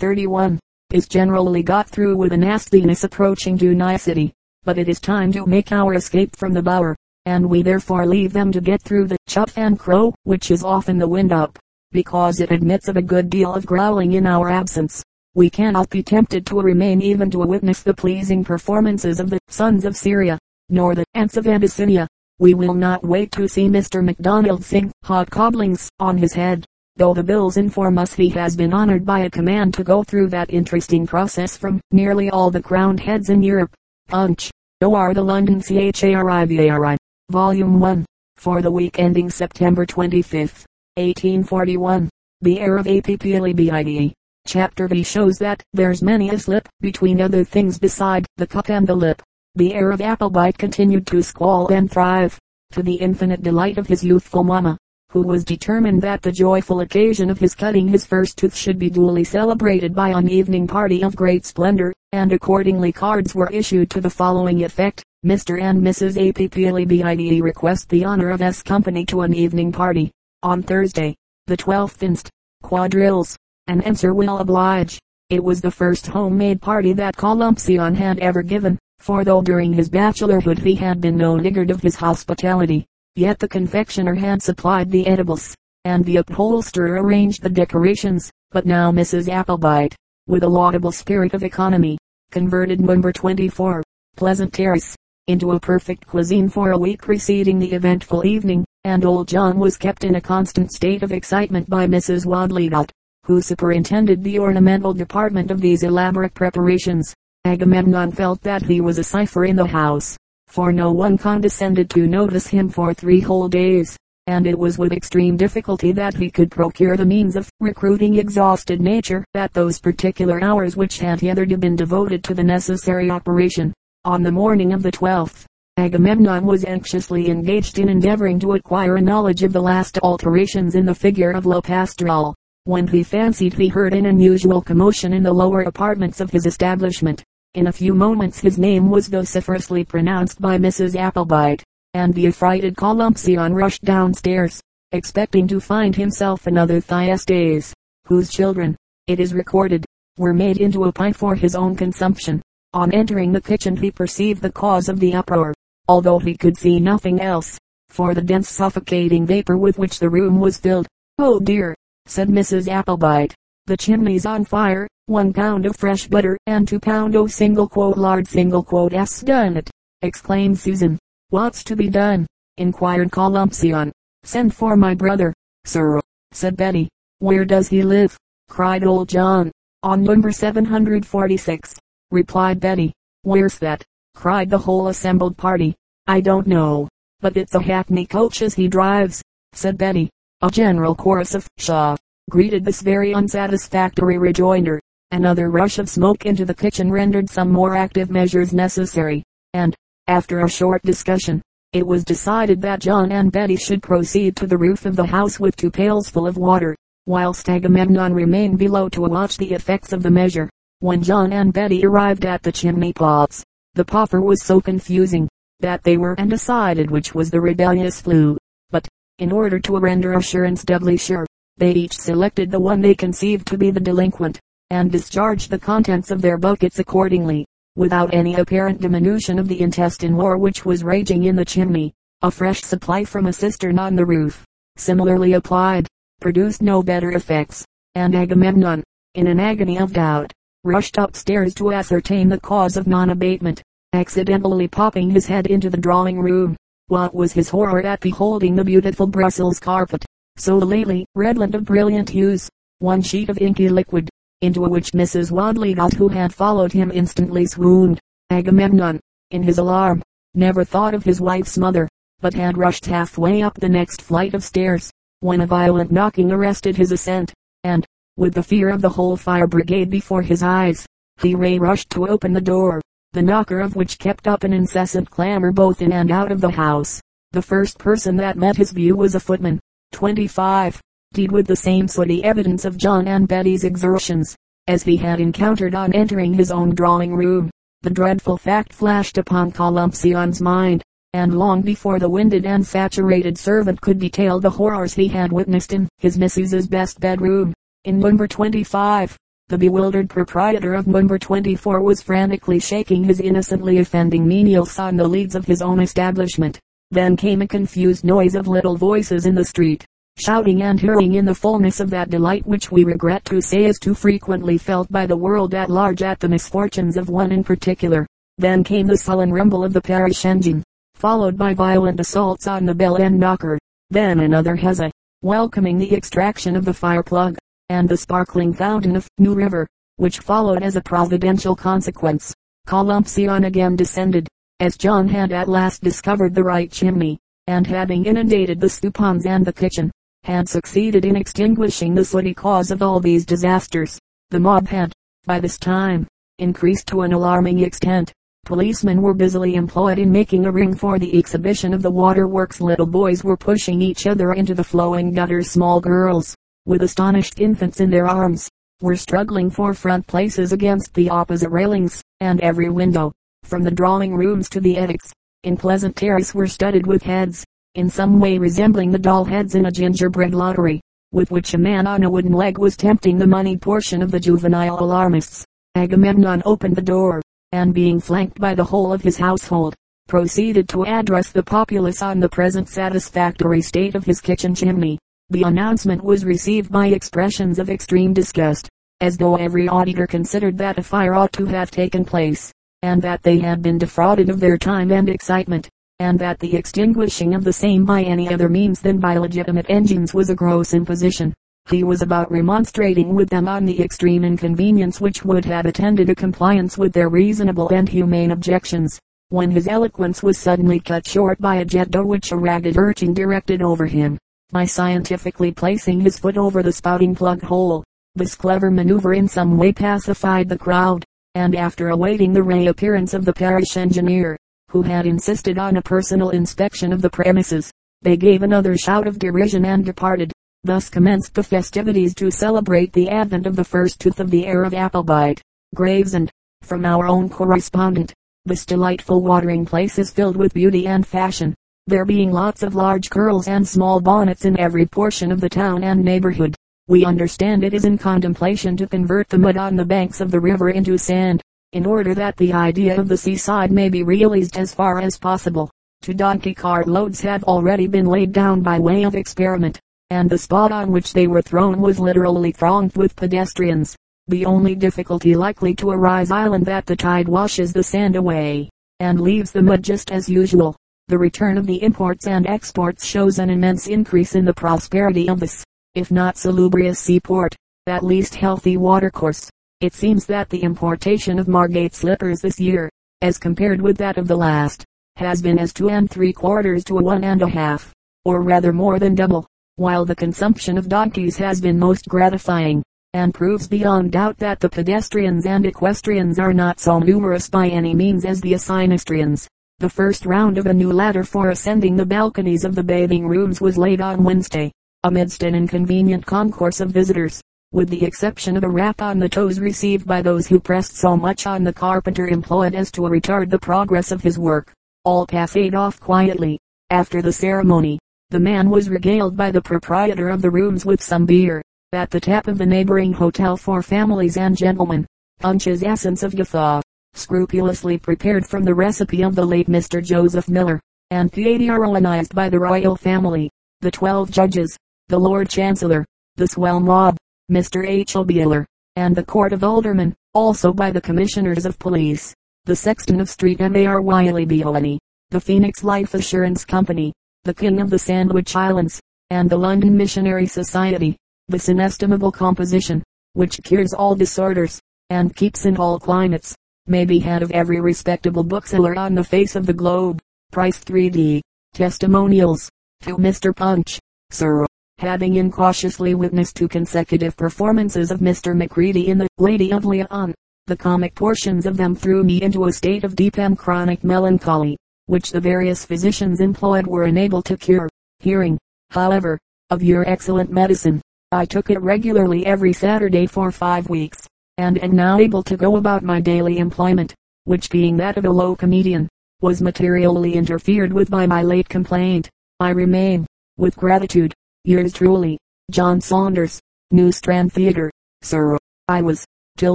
31, is generally got through with a nastiness approaching to nicety. But it is time to make our escape from the bower, and we therefore leave them to get through the chuff and crow, which is often the wind up, because it admits of a good deal of growling in our absence. We cannot be tempted to remain even to witness the pleasing performances of the sons of Syria, nor the ants of Abyssinia. We will not wait to see Mr. MacDonald sing hot cobblings on his head, though the bills inform us he has been honored by a command to go through that interesting process from nearly all the crowned heads in Europe. Punch. O.R. The London CHARIVARI. Volume 1. For the week ending September 25th, 1841. The heir of APPLEBITE. Chapter V shows that there's many a slip between other things beside the cup and the lip. The heir of Applebite continued to squall and thrive, to the infinite delight of his youthful mamma, who was determined that the joyful occasion of his cutting his first tooth should be duly celebrated by an evening party of great splendor, and accordingly cards were issued to the following effect. Mr. and Mrs. APPLEBITE request the honor of S company to an evening party, on Thursday, the 12th inst. Quadrilles. An answer will oblige. It was the first homemade party that Columcille had ever given, for though during his bachelorhood he had been no niggard of his hospitality, Yet the confectioner had supplied the edibles, and the upholsterer arranged the decorations. But now Mrs. Applebite, with a laudable spirit of economy, converted number 24, Pleasant Terrace, into a perfect cuisine for a week preceding the eventful evening, and old John was kept in a constant state of excitement by Mrs. Wadleygott, who superintended the ornamental department of these elaborate preparations. Agamemnon felt that he was a cipher in the house, for no one condescended to notice him for three whole days, and it was with extreme difficulty that he could procure the means of recruiting exhausted nature at those particular hours which had hitherto been devoted to the necessary operation. On the morning of the 12th, Agamemnon was anxiously engaged in endeavoring to acquire a knowledge of the last alterations in the figure of Le Pastoral, when he fancied he heard an unusual commotion in the lower apartments of his establishment. In a few moments his name was vociferously pronounced by Mrs. Applebite, and the affrighted Columcille rushed downstairs, expecting to find himself another Thyestes, whose children, it is recorded, were made into a pie for his own consumption. On entering the kitchen he perceived the cause of the uproar, although he could see nothing else, for the dense suffocating vapor with which the room was filled. Oh dear, said Mrs. Applebite, the chimney's on fire, one pound of fresh butter and two pound o single quote lard single quote s done it, exclaimed Susan. What's to be done? inquired Columcille. Send for my brother, sir, said Betty. Where does he live? cried old John. On number 746, replied Betty. Where's that? cried the whole assembled party. I don't know, but it's a hackney coach as he drives, said Betty. A general chorus of Shaw greeted this very unsatisfactory rejoinder. Another rush of smoke into the kitchen rendered some more active measures necessary, and, after a short discussion, it was decided that John and Betty should proceed to the roof of the house with two pails full of water, whilst Agamemnon remained below to watch the effects of the measure. When John and Betty arrived at the chimney pots, the puffer was so confusing, that they were undecided which was the rebellious flue. But, in order to render assurance doubly sure, they each selected the one they conceived to be the delinquent, and discharged the contents of their buckets accordingly, without any apparent diminution of the intestine war which was raging in the chimney. A fresh supply from a cistern on the roof, similarly applied, produced no better effects, and Agamemnon, in an agony of doubt, rushed upstairs to ascertain the cause of non-abatement, accidentally popping his head into the drawing room. What was his horror at beholding the beautiful Brussels carpet, so lately redolent of brilliant hues, one sheet of inky liquid, into which Mrs. Wadleygott who had followed him instantly swooned. Agamemnon, in his alarm, never thought of his wife's mother, but had rushed halfway up the next flight of stairs, when a violent knocking arrested his ascent, and, with the fear of the whole fire brigade before his eyes, he rushed to open the door, the knocker of which kept up an incessant clamor both in and out of the house. The first person that met his view was a footman, 25. Deed with the same sooty evidence of John and Betty's exertions, as he had encountered on entering his own drawing room. The dreadful fact flashed upon Columcille's mind, and long before the winded and saturated servant could detail the horrors he had witnessed in his missis's best bedroom, in number 25, The bewildered proprietor of number 24 was frantically shaking his innocently offending menials on the leads of his own establishment. Then came a confused noise of little voices in the street, shouting and hurrying in the fullness of that delight which we regret to say is too frequently felt by the world at large at the misfortunes of one in particular. Then came the sullen rumble of the parish engine, followed by violent assaults on the bell and knocker. Then another huzza, welcoming the extraction of the fire plug and the sparkling fountain of New River, which followed as a providential consequence. Columpsion again descended, as John had at last discovered the right chimney, and having inundated the stewpans and the kitchen, had succeeded in extinguishing the sooty cause of all these disasters. The mob had, by this time, increased to an alarming extent. Policemen were busily employed in making a ring for the exhibition of the waterworks. Little boys were pushing each other into the flowing gutters. Small girls, with astonished infants in their arms, were struggling for front places against the opposite railings, and every window, from the drawing rooms to the attics, in Pleasant Terrace were studded with heads, in some way resembling the doll heads in a gingerbread lottery, with which a man on a wooden leg was tempting the money portion of the juvenile alarmists. Agamemnon opened the door, and being flanked by the whole of his household, proceeded to address the populace on the present satisfactory state of his kitchen chimney. The announcement was received by expressions of extreme disgust, as though every auditor considered that a fire ought to have taken place, and that they had been defrauded of their time and excitement, and that the extinguishing of the same by any other means than by legitimate engines was a gross imposition. He was about remonstrating with them on the extreme inconvenience which would have attended a compliance with their reasonable and humane objections, when his eloquence was suddenly cut short by a jet door which a ragged urchin directed over him by scientifically placing his foot over the spouting plug hole. This clever maneuver in some way pacified the crowd, and after awaiting the reappearance of the parish engineer, who had insisted on a personal inspection of the premises, they gave another shout of derision and departed. Thus commenced the festivities to celebrate the advent of the first tooth of the heir of Applebite. Gravesend, from our own correspondent, this delightful watering place is filled with beauty and fashion there being lots of large curls and small bonnets in every portion of the town and neighborhood. We understand it is in contemplation to convert the mud on the banks of the river into sand, in order that the idea of the seaside may be realized as far as possible. Two donkey cart loads have already been laid down by way of experiment, and the spot on which they were thrown was literally thronged with pedestrians. The only difficulty likely to arise island that the tide washes the sand away, and leaves the mud just as usual. The return of the imports and exports shows an immense increase in the prosperity of this, if not salubrious seaport, at least healthy watercourse. It seems that the importation of Margate slippers this year, as compared with that of the last, has been as two and three quarters to a one and a half, or rather more than double, while the consumption of donkeys has been most gratifying, and proves beyond doubt that the pedestrians and equestrians are not so numerous by any means as the asinistrians. The first round of a new ladder for ascending the balconies of the bathing rooms was laid on Wednesday, amidst an inconvenient concourse of visitors, with the exception of a rap on the toes received by those who pressed so much on the carpenter employed as to retard the progress of his work. All passed off quietly. After the ceremony, the man was regaled by the proprietor of the rooms with some beer, at the tap of the neighboring hotel for families and gentlemen. Punch's essence of guffaw scrupulously prepared from the recipe of the late Mr. Joseph Miller, and theatricalized by the royal family, the twelve judges, the Lord Chancellor, the swell mob, Mr. H. O'Beeler, and the Court of Aldermen, also by the Commissioners of Police, the Sexton of Street Mary Wiley Beolani, the Phoenix Life Assurance Company, the King of the Sandwich Islands, and the London Missionary Society. This inestimable composition, which cures all disorders, and keeps in all climates, may be had of every respectable bookseller on the face of the globe. Price 3D. Testimonials. To Mr. Punch. Sir. Having incautiously witnessed two consecutive performances of Mr. Macready in the Lady of Lyons, the comic portions of them threw me into a state of deep and chronic melancholy, which the various physicians employed were unable to cure. Hearing, however, of your excellent medicine, I took it regularly every Saturday for five weeks and am now able to go about my daily employment, which being that of a low comedian, was materially interfered with by my late complaint. I remain, with gratitude, yours truly, John Saunders, New Strand Theatre. Sir, I was, till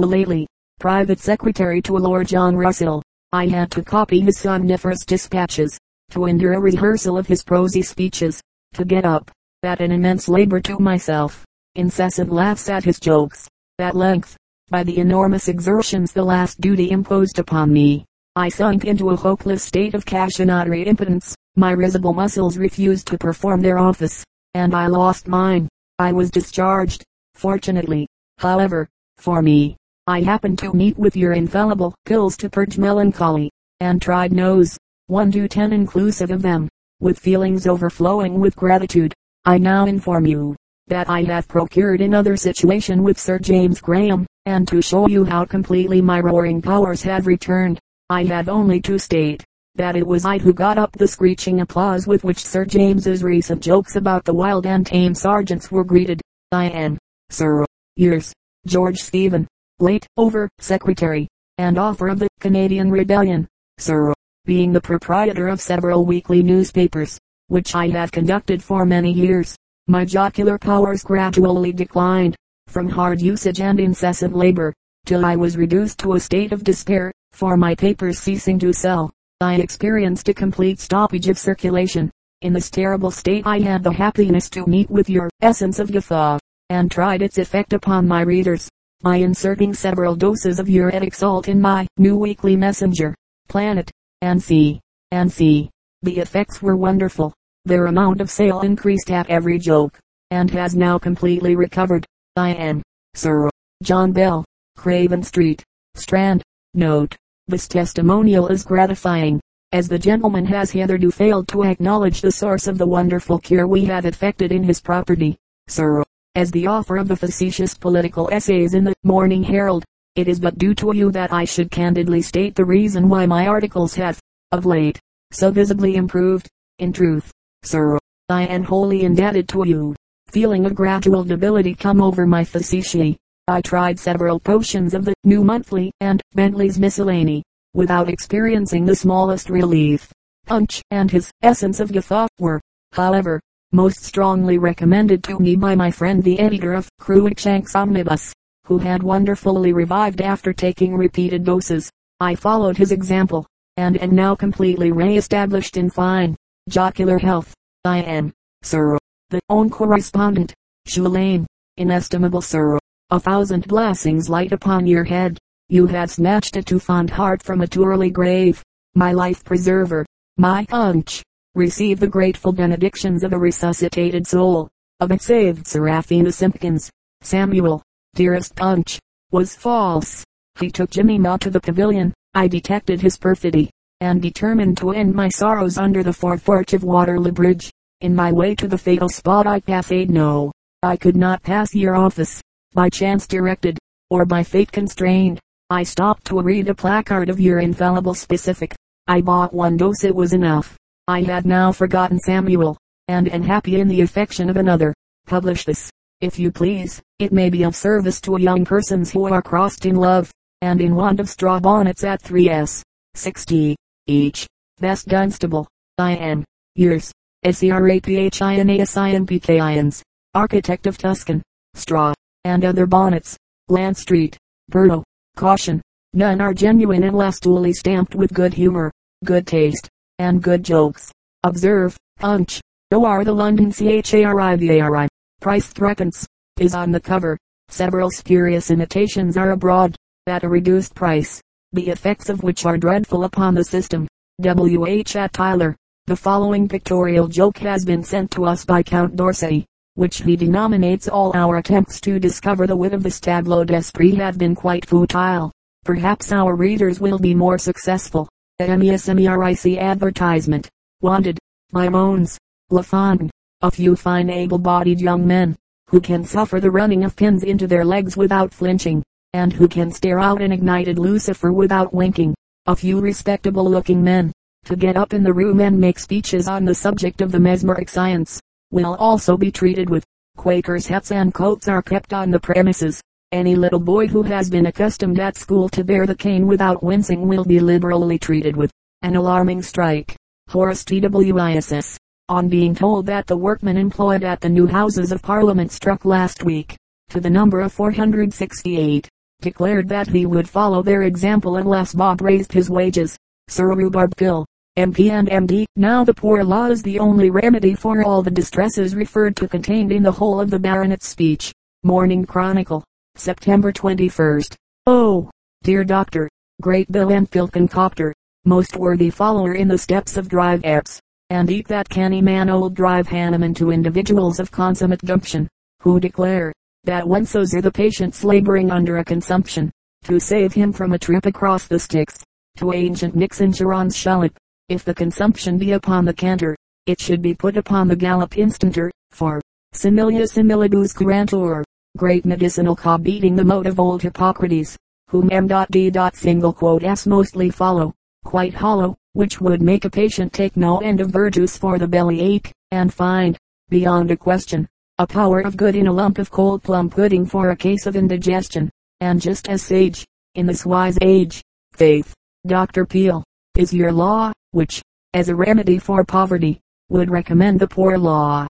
lately, private secretary to a Lord John Russell. I had to copy his somniferous dispatches, to endure a rehearsal of his prosy speeches, to get up, at an immense labor to myself, incessant laughs at his jokes. At length, by the enormous exertions the last duty imposed upon me, I sunk into a hopeless state of cachinnatory impotence. My risible muscles refused to perform their office, and I lost mine. I was discharged. Fortunately, however, for me, I happened to meet with your infallible pills to purge melancholy, and tried nose, one to ten inclusive of them, with feelings overflowing with gratitude. I now inform you, that I have procured another situation with Sir James Graham, and to show you how completely my roaring powers have returned, I have only to state, that it was I who got up the screeching applause with which Sir James's recent jokes about the wild and tame sergeants were greeted. I am, Sir, yours, George Stephen, late over secretary, and author of the Canadian Rebellion, Sir, being the proprietor of several weekly newspapers, which I have conducted for many years. My jocular powers gradually declined, from hard usage and incessant labor, till I was reduced to a state of despair, for my papers ceasing to sell, I experienced a complete stoppage of circulation. In this terrible state I had the happiness to meet with your Essence of Guffaw, and tried its effect upon my readers, by inserting several doses of uric salt in my new weekly messenger, Planet, and see, and see. The effects were wonderful. Their amount of sale increased at every joke, and has now completely recovered. I am, Sir, John Bell, Craven Street, Strand. Note. This testimonial is gratifying, as the gentleman has hitherto failed to acknowledge the source of the wonderful cure we have effected in his property. Sir, as the author of the facetious political essays in the Morning Herald, it is but due to you that I should candidly state the reason why my articles have, of late, so visibly improved. In truth, sir, I am wholly indebted to you. Feeling a gradual debility come over my facetiae, I tried several potions of the New Monthly and Bentley's Miscellany, without experiencing the smallest relief. Punch and his Essence of Guffaw were, however, most strongly recommended to me by my friend the editor of Cruikshank's Omnibus, who had wonderfully revived after taking repeated doses. I followed his example, and am now completely re-established in fine, jocular health. I am, sir, the own correspondent, Shoelane, inestimable sir. A thousand blessings light upon your head. You have snatched a too fond heart from a too early grave. My life preserver, my punch. Receive the grateful benedictions of a resuscitated soul. Of a saved Seraphina Simpkins. Samuel, dearest punch, was false. He took Jimmy Ma to the pavilion. I detected his perfidy, and determined to end my sorrows under the foreporch of Waterloo Bridge. In my way to the fatal spot I passed no. I could not pass your office by chance directed, or by fate constrained. I stopped to read a placard of your infallible specific. I bought one dose it was enough. I had now forgotten Samuel, and am happy in the affection of another. Publish this, if you please. It may be of service to a young persons who are crossed in love, and in want of straw bonnets at 3s. 60 each. Best Dunstable. I am, yours, S-E-R-A-P-H-I-N-A-S-I-N-P-K-I-N-S, architect of Tuscan, straw and other bonnets. Lant Street, Berto. Caution. None are genuine unless duly stamped with good humor, good taste, and good jokes. Observe, Punch. O.R. the London C-H-A-R-I-V-A-R-I. Price threepence. Is on the cover. Several spurious imitations are abroad, at a reduced price, the effects of which are dreadful upon the system. W. H. at Tyler. The following pictorial joke has been sent to us by Count D'Orsay which he denominates all our attempts to discover the wit of this tableau d'esprit have been quite futile. Perhaps our readers will be more successful. MESMERIC advertisement. Wanted. By Mones. Lafond. A few fine able-bodied young men, who can suffer the running of pins into their legs without flinching, and who can stare out an ignited lucifer without winking. A few respectable-looking men, to get up in the room and make speeches on the subject of the mesmeric science will also be treated with. Quakers' hats and coats are kept on the premises. Any little boy who has been accustomed at school to bear the cane without wincing will be liberally treated with. An alarming strike. Horace T.W.I.S.S. On being told that the workmen employed at the new Houses of Parliament struck last week, to the number of 468, declared that he would follow their example unless Bob raised his wages. Sir Rhubarb Pill, MP and MD. Now the poor law is the only remedy for all the distresses referred to contained in the whole of the baronet's speech. Morning Chronicle, September 21st. Oh, dear doctor, great Bill Enfield concoctor, most worthy follower in the steps of Drive Epps, and eat that canny man old Drive Hahnemann to individuals of consummate gumption, who declare, that when so's are the patients laboring under a consumption, to save him from a trip across the sticks, to ancient Nixon Charon's shallop, if the consumption be upon the canter, it should be put upon the gallop instanter, for similia similibus curantur, great medicinal cob beating the mode of old Hippocrates, whom M.D. single quote s mostly follow, quite hollow, which would make a patient take no end of verjuice for the belly ache, and find, beyond a question, a power of good in a lump of cold plum pudding for a case of indigestion, and just as sage, in this wise age, faith, Dr. Peel, is your law, which, as a remedy for poverty, would recommend the poor law.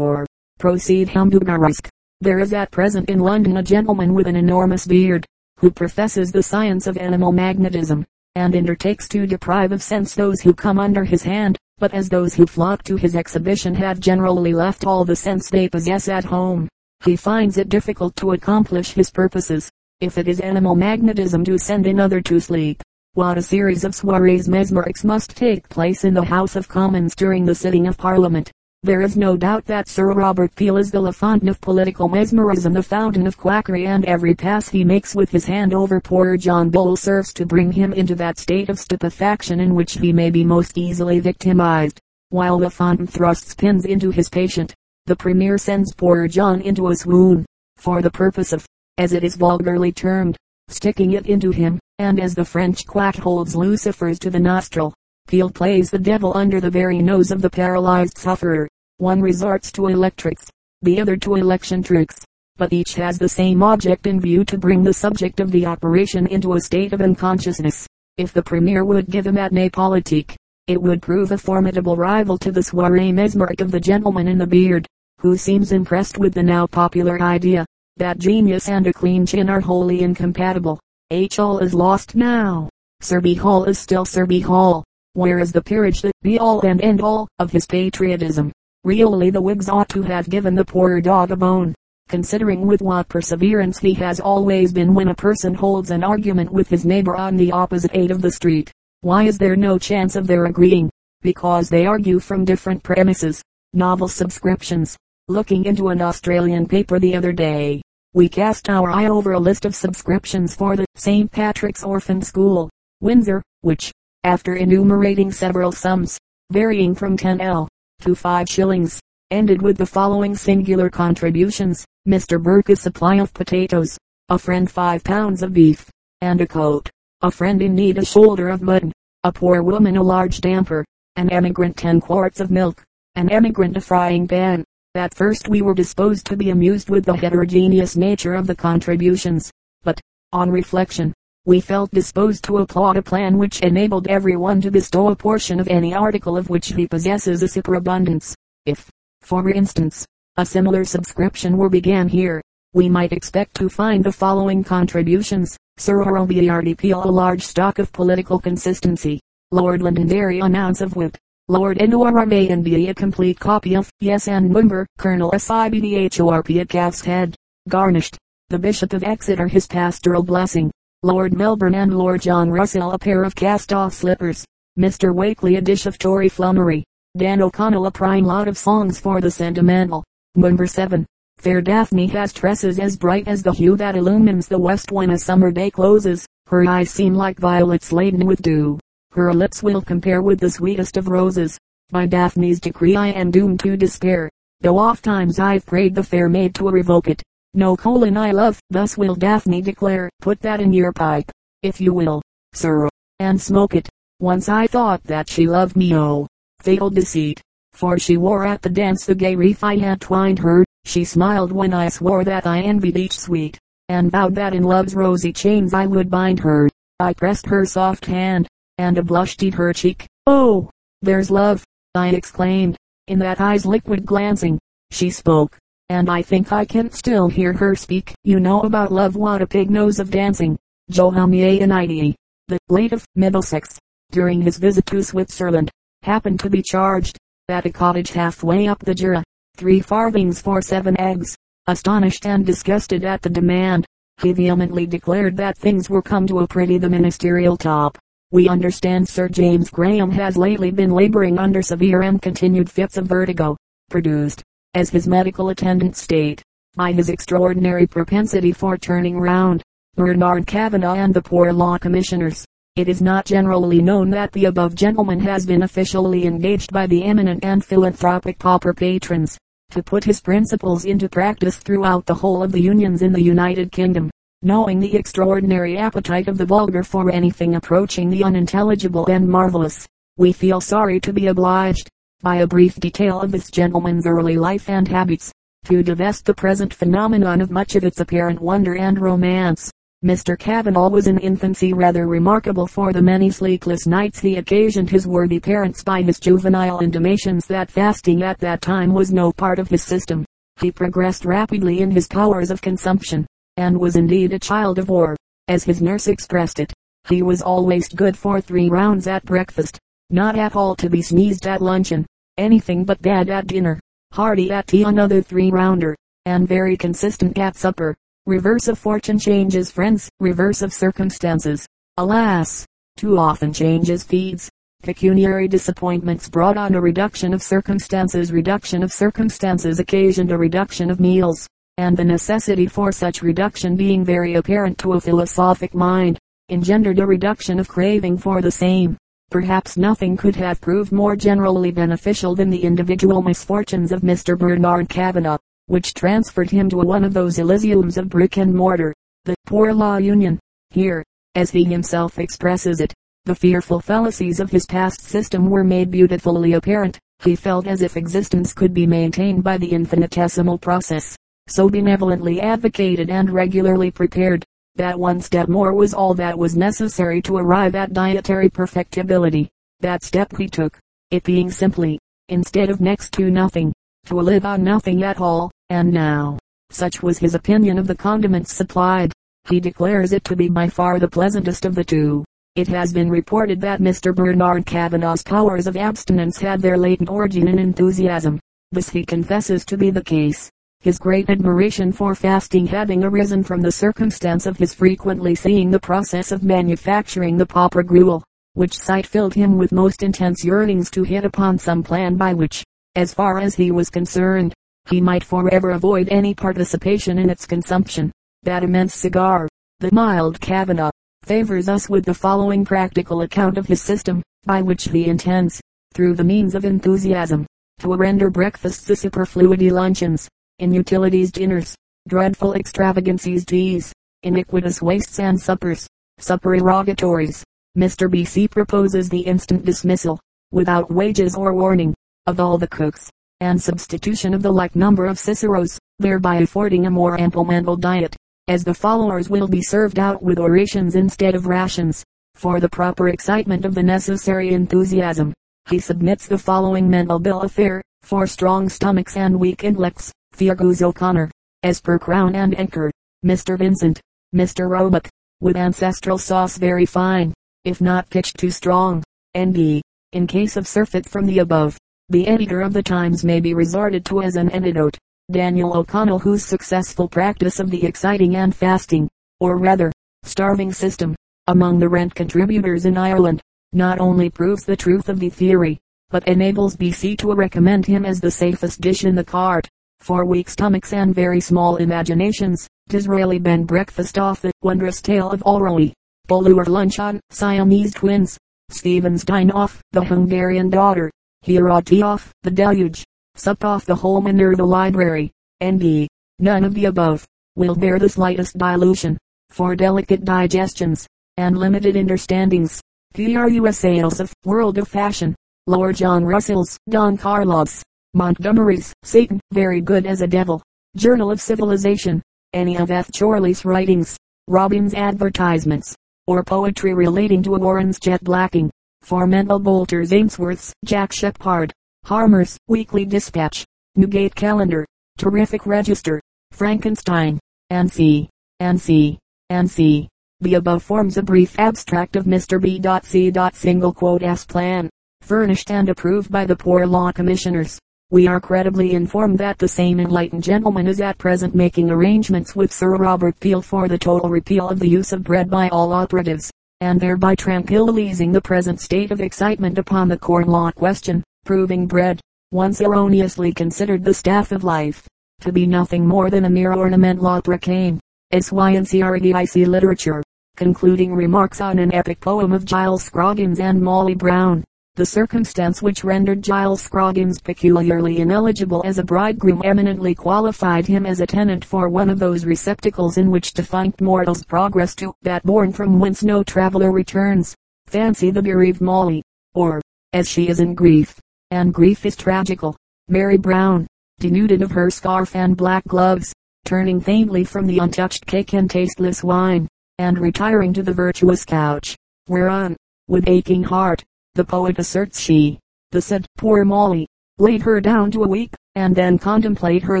or Proceed Hamburgerisk. There is at present in London a gentleman with an enormous beard, who professes the science of animal magnetism, and undertakes to deprive of sense those who come under his hand, but as those who flock to his exhibition have generally left all the sense they possess at home, he finds it difficult to accomplish his purposes. If it is animal magnetism to send another to sleep, what a series of soirees mesmerics must take place in the House of Commons during the sitting of Parliament. There is no doubt that Sir Robert Peel is the LaFontaine of political mesmerism, the fountain of quackery, and every pass he makes with his hand over poor John Bull serves to bring him into that state of stupefaction in which he may be most easily victimized. While LaFontaine thrusts pins into his patient, the Premier sends poor John into a swoon, for the purpose of, as it is vulgarly termed, sticking it into him, and as the French quack holds lucifers to the nostril, Peel plays the devil under the very nose of the paralyzed sufferer. One resorts to electrics, the other to election tricks, but each has the same object in view to bring the subject of the operation into a state of unconsciousness. If the Premier would give a matinee politique, it would prove a formidable rival to the soiree mesmeric of the gentleman in the beard, who seems impressed with the now popular idea, that genius and a clean chin are wholly incompatible. H. all is lost now. Sir B. Hall is still Sir B. Hall. Where is the peerage that be all and end all of his patriotism? Really the Whigs ought to have given the poor dog a bone, considering with what perseverance he has always been when a person holds an argument with his neighbor on the opposite aid of the street. Why is there no chance of their agreeing? Because they argue from different premises. Novel subscriptions. Looking into an Australian paper the other day, we cast our eye over a list of subscriptions for the St. Patrick's Orphan School, Windsor, which, after enumerating several sums, varying from 10l to 5 shillings, ended with the following singular contributions. Mr. Burke a supply of potatoes, a friend 5 pounds of beef, and a coat, a friend in need a shoulder of mutton, a poor woman a large damper, an emigrant 10 quarts of milk, an emigrant a frying pan. At first we were disposed to be amused with the heterogeneous nature of the contributions, but, on reflection, we felt disposed to applaud a plan which enabled everyone to bestow a portion of any article of which he possesses a superabundance. If, for instance, a similar subscription were began here, we might expect to find the following contributions. Sir Peel a large stock of political consistency. Lord Londonderry an ounce of wit. Lord N.O.R.M.A. and be a complete copy of Yes and Number. Colonel S.I.B.D.H.O.R.P. at calf's head. Garnished. The Bishop of Exeter his pastoral blessing. Lord Melbourne and Lord John Russell a pair of cast-off slippers. Mr. Wakley a dish of Tory flummery. Dan O'Connell a prime lot of songs for the sentimental. Number 7. Fair Daphne has tresses as bright as the hue that illumines the west when a summer day closes. Her eyes seem like violets laden with dew. Her lips will compare with the sweetest of roses. By Daphne's decree I am doomed to despair, though oft times I've prayed the fair maid to revoke it. No colon I love, thus will Daphne declare, put that in your pipe, if you will, sir, and smoke it. Once I thought that she loved me oh, fatal deceit, for she wore at the dance the gay wreath I had twined her, she smiled when I swore that I envied each sweet, and vowed that in love's rosy chains I would bind her. I pressed her soft hand, and a blush teed her cheek. Oh, there's love, I exclaimed, in that eye's liquid glancing. She spoke, and I think I can still hear her speak. You know about love what a pig knows of dancing. Johannianity, the late of Middlesex, during his visit to Switzerland, happened to be charged, at a cottage halfway up the Jura, three farthings for seven eggs. Astonished and disgusted at the demand, he vehemently declared that things were come to a pretty the ministerial top. We understand Sir James Graham has lately been laboring under severe and continued fits of vertigo, produced, as his medical attendants state, by his extraordinary propensity for turning round. Bernard Cavanagh and the Poor Law Commissioners. It is not generally known that the above gentleman has been officially engaged by the eminent and philanthropic pauper patrons, to put his principles into practice throughout the whole of the unions in the United Kingdom. Knowing the extraordinary appetite of the vulgar for anything approaching the unintelligible and marvelous, we feel sorry to be obliged, by a brief detail of this gentleman's early life and habits, to divest the present phenomenon of much of its apparent wonder and romance. Mr. Cavanagh was in infancy rather remarkable for the many sleepless nights he occasioned his worthy parents by his juvenile intimations that fasting at that time was no part of his system. He progressed rapidly in his powers of consumption, and was indeed a child of war, as his nurse expressed it. He was always good for three rounds at breakfast, not at all to be sneezed at luncheon, anything but bad at dinner, hearty at tea another three rounder, and very consistent at supper. Reverse of fortune changes friends, reverse of circumstances. Alas, too often changes feeds. Pecuniary disappointments brought on a reduction of circumstances. Reduction of circumstances occasioned a reduction of meals, and the necessity for such reduction being very apparent to a philosophic mind, engendered a reduction of craving for the same. Perhaps nothing could have proved more generally beneficial than the individual misfortunes of Mr. Bernard Cavanagh, which transferred him to one of those elysiums of brick and mortar, the Poor Law Union. Here, as he himself expresses it, the fearful fallacies of his past system were made beautifully apparent. He felt as if existence could be maintained by the infinitesimal process, so benevolently advocated and regularly prepared that one step more was all that was necessary to arrive at dietary perfectibility. That step he took, it being simply, instead of next to nothing, to live on nothing at all, and now, such was his opinion of the condiments supplied. He declares it to be by far the pleasantest of the two. It has been reported that Mr. Bernard Cavanagh's powers of abstinence had their latent origin in enthusiasm. This he confesses to be the case his great admiration for fasting having arisen from the circumstance of his frequently seeing the process of manufacturing the pauper gruel, which sight filled him with most intense yearnings to hit upon some plan by which, as far as he was concerned, he might forever avoid any participation in its consumption. That immense cigar, the mild Cavanagh, favors us with the following practical account of his system, by which he intends, through the means of enthusiasm, to render breakfasts a superfluity luncheons, inutilities dinners, dreadful extravagancies teas, iniquitous wastes and suppers, supererogatories. Mr. B.C. proposes the instant dismissal, without wages or warning, of all the cooks, and substitution of the like number of Ciceros, thereby affording a more ample mental diet, as the followers will be served out with orations instead of rations, for the proper excitement of the necessary enthusiasm. He submits the following mental bill of fare, for strong stomachs and weak intellects. Feargus O'Connor, as per Crown and Anchor, Mr. Vincent, Mr. Roebuck, with ancestral sauce very fine, if not pitched too strong. N.B. In case of surfeit from the above, the editor of the Times may be resorted to as an antidote. Daniel O'Connell whose successful practice of the exciting and fasting, or rather, starving system, among the rent contributors in Ireland, not only proves the truth of the theory, but enables B.C. to recommend him as the safest dish in the cart for weak stomachs and very small imaginations. Disraeli Ben breakfast off the wondrous tale of Alroy. Bulwer lunch on Siamese twins. Stephens dine off the Hungarian daughter. Hirati off the deluge. Sup off the whole the library. N.B. None of the above will bear the slightest dilution. For delicate digestions and limited understandings. P.R.U.S. of World of Fashion. Lord John Russell's Don Carlos. Montgomery's Satan, very good as a devil. Journal of Civilization. Any of F. Chorley's writings. Robin's advertisements. Or poetry relating to a Warren's jet blacking. For Mendel Boulter's Ainsworth's Jack Sheppard. Harmer's Weekly Dispatch. Newgate Calendar. Terrific Register, Frankenstein, and C. and C. and C. The above forms a brief abstract of Mr. B.C. single quote S plan, furnished and approved by the Poor Law Commissioners. We are credibly informed that the same enlightened gentleman is at present making arrangements with Sir Robert Peel for the total repeal of the use of bread by all operatives, and thereby tranquilizing the present state of excitement upon the corn law question, proving bread, once erroneously considered the staff of life, to be nothing more than a mere ornament law proclaimed. S.Y.N.C.R.E.I.C. Literature. Concluding remarks on an epic poem of Giles Scroggins and Molly Brown. The circumstance which rendered Giles Scroggins peculiarly ineligible as a bridegroom eminently qualified him as a tenant for one of those receptacles in which defunct mortals progress to that bourne from whence no traveller returns. Fancy the bereaved Molly, or, as she is in grief, and grief is tragical, Mary Brown, denuded of her scarf and black gloves, turning faintly from the untouched cake and tasteless wine, and retiring to the virtuous couch, whereon, with aching heart, the poet asserts she, the said poor Molly, laid her down to a week, and then contemplate her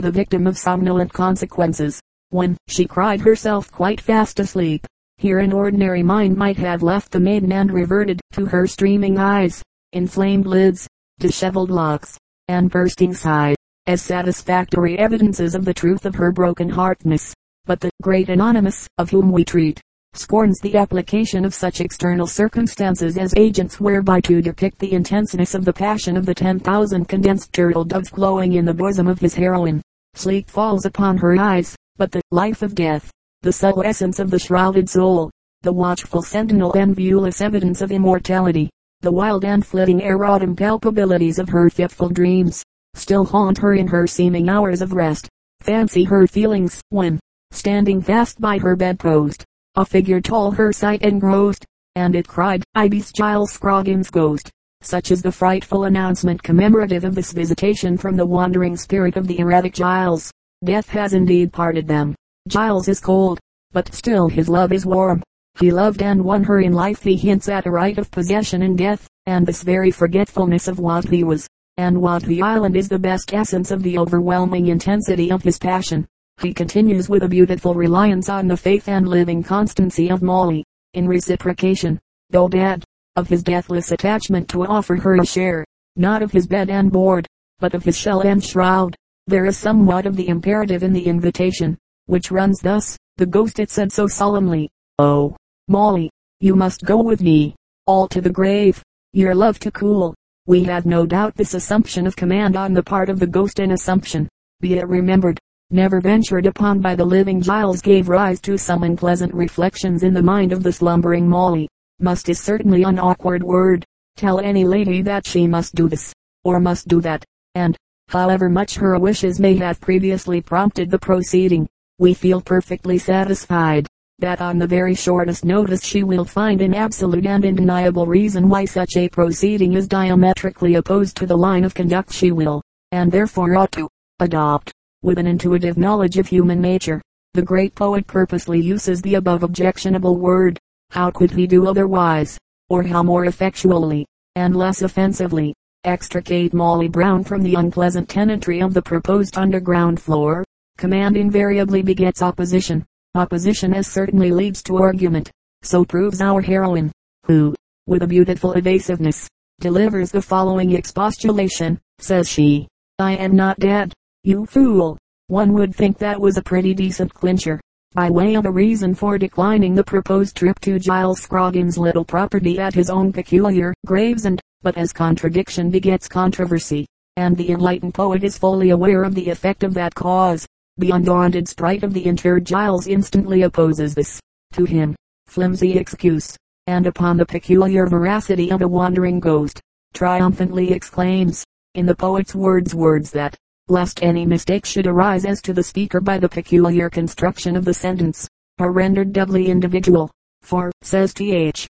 the victim of somnolent consequences, when she cried herself quite fast asleep. Here an ordinary mind might have left the maiden and reverted to her streaming eyes, inflamed lids, disheveled locks, and bursting sighs, as satisfactory evidences of the truth of her broken heartness. But the great anonymous, of whom we treat, scorns the application of such external circumstances as agents whereby to depict the intenseness of the passion of the ten thousand condensed turtle doves glowing in the bosom of his heroine. Sleep falls upon her eyes, but the life of death, the subtle essence of the shrouded soul, the watchful sentinel and viewless evidence of immortality, the wild and flitting erotic palpabilities of her fitful dreams, still haunt her in her seeming hours of rest. Fancy her feelings, when, standing fast by her bedpost, a figure tall her sight engrossed, and it cried, I be Giles Scroggins' ghost. Such is the frightful announcement commemorative of this visitation from the wandering spirit of the erratic Giles. Death has indeed parted them. Giles is cold, but still his love is warm. He loved and won her in life. He hints at a right of possession in death, and this very forgetfulness of what he was, and what the island is the best essence of the overwhelming intensity of his passion. He continues with a beautiful reliance on the faith and living constancy of Molly, in reciprocation, though dead, of his deathless attachment to offer her a share, not of his bed and board, but of his shell and shroud. There is somewhat of the imperative in the invitation, which runs thus, the ghost it said so solemnly, Oh, Molly, you must go with me, all to the grave, your love to cool. We had no doubt this assumption of command on the part of the ghost an assumption, be it remembered, never ventured upon by the living Giles gave rise to some unpleasant reflections in the mind of the slumbering Molly. Must is certainly an awkward word. Tell any lady that she must do this, or must do that, and, however much her wishes may have previously prompted the proceeding, we feel perfectly satisfied, that on the very shortest notice she will find an absolute and undeniable reason why such a proceeding is diametrically opposed to the line of conduct she will, and therefore ought to, adopt with an intuitive knowledge of human nature. The great poet purposely uses the above objectionable word. How could he do otherwise? Or how more effectually, and less offensively, extricate Molly Brown from the unpleasant tenantry of the proposed underground floor? Command invariably begets opposition. Opposition as certainly leads to argument. So proves our heroine, who, with a beautiful evasiveness, delivers the following expostulation, says she. I am not dead. You fool! One would think that was a pretty decent clincher. By way of a reason for declining the proposed trip to Giles Scroggins' little property at his own peculiar Gravesend, but as contradiction begets controversy, and the enlightened poet is fully aware of the effect of that cause, the undaunted sprite of the interred Giles instantly opposes this, to him, flimsy excuse, and upon the peculiar veracity of a wandering ghost, triumphantly exclaims, in the poet's words words that, lest any mistake should arise as to the speaker by the peculiar construction of the sentence, are rendered doubly individual. For, says T.H.,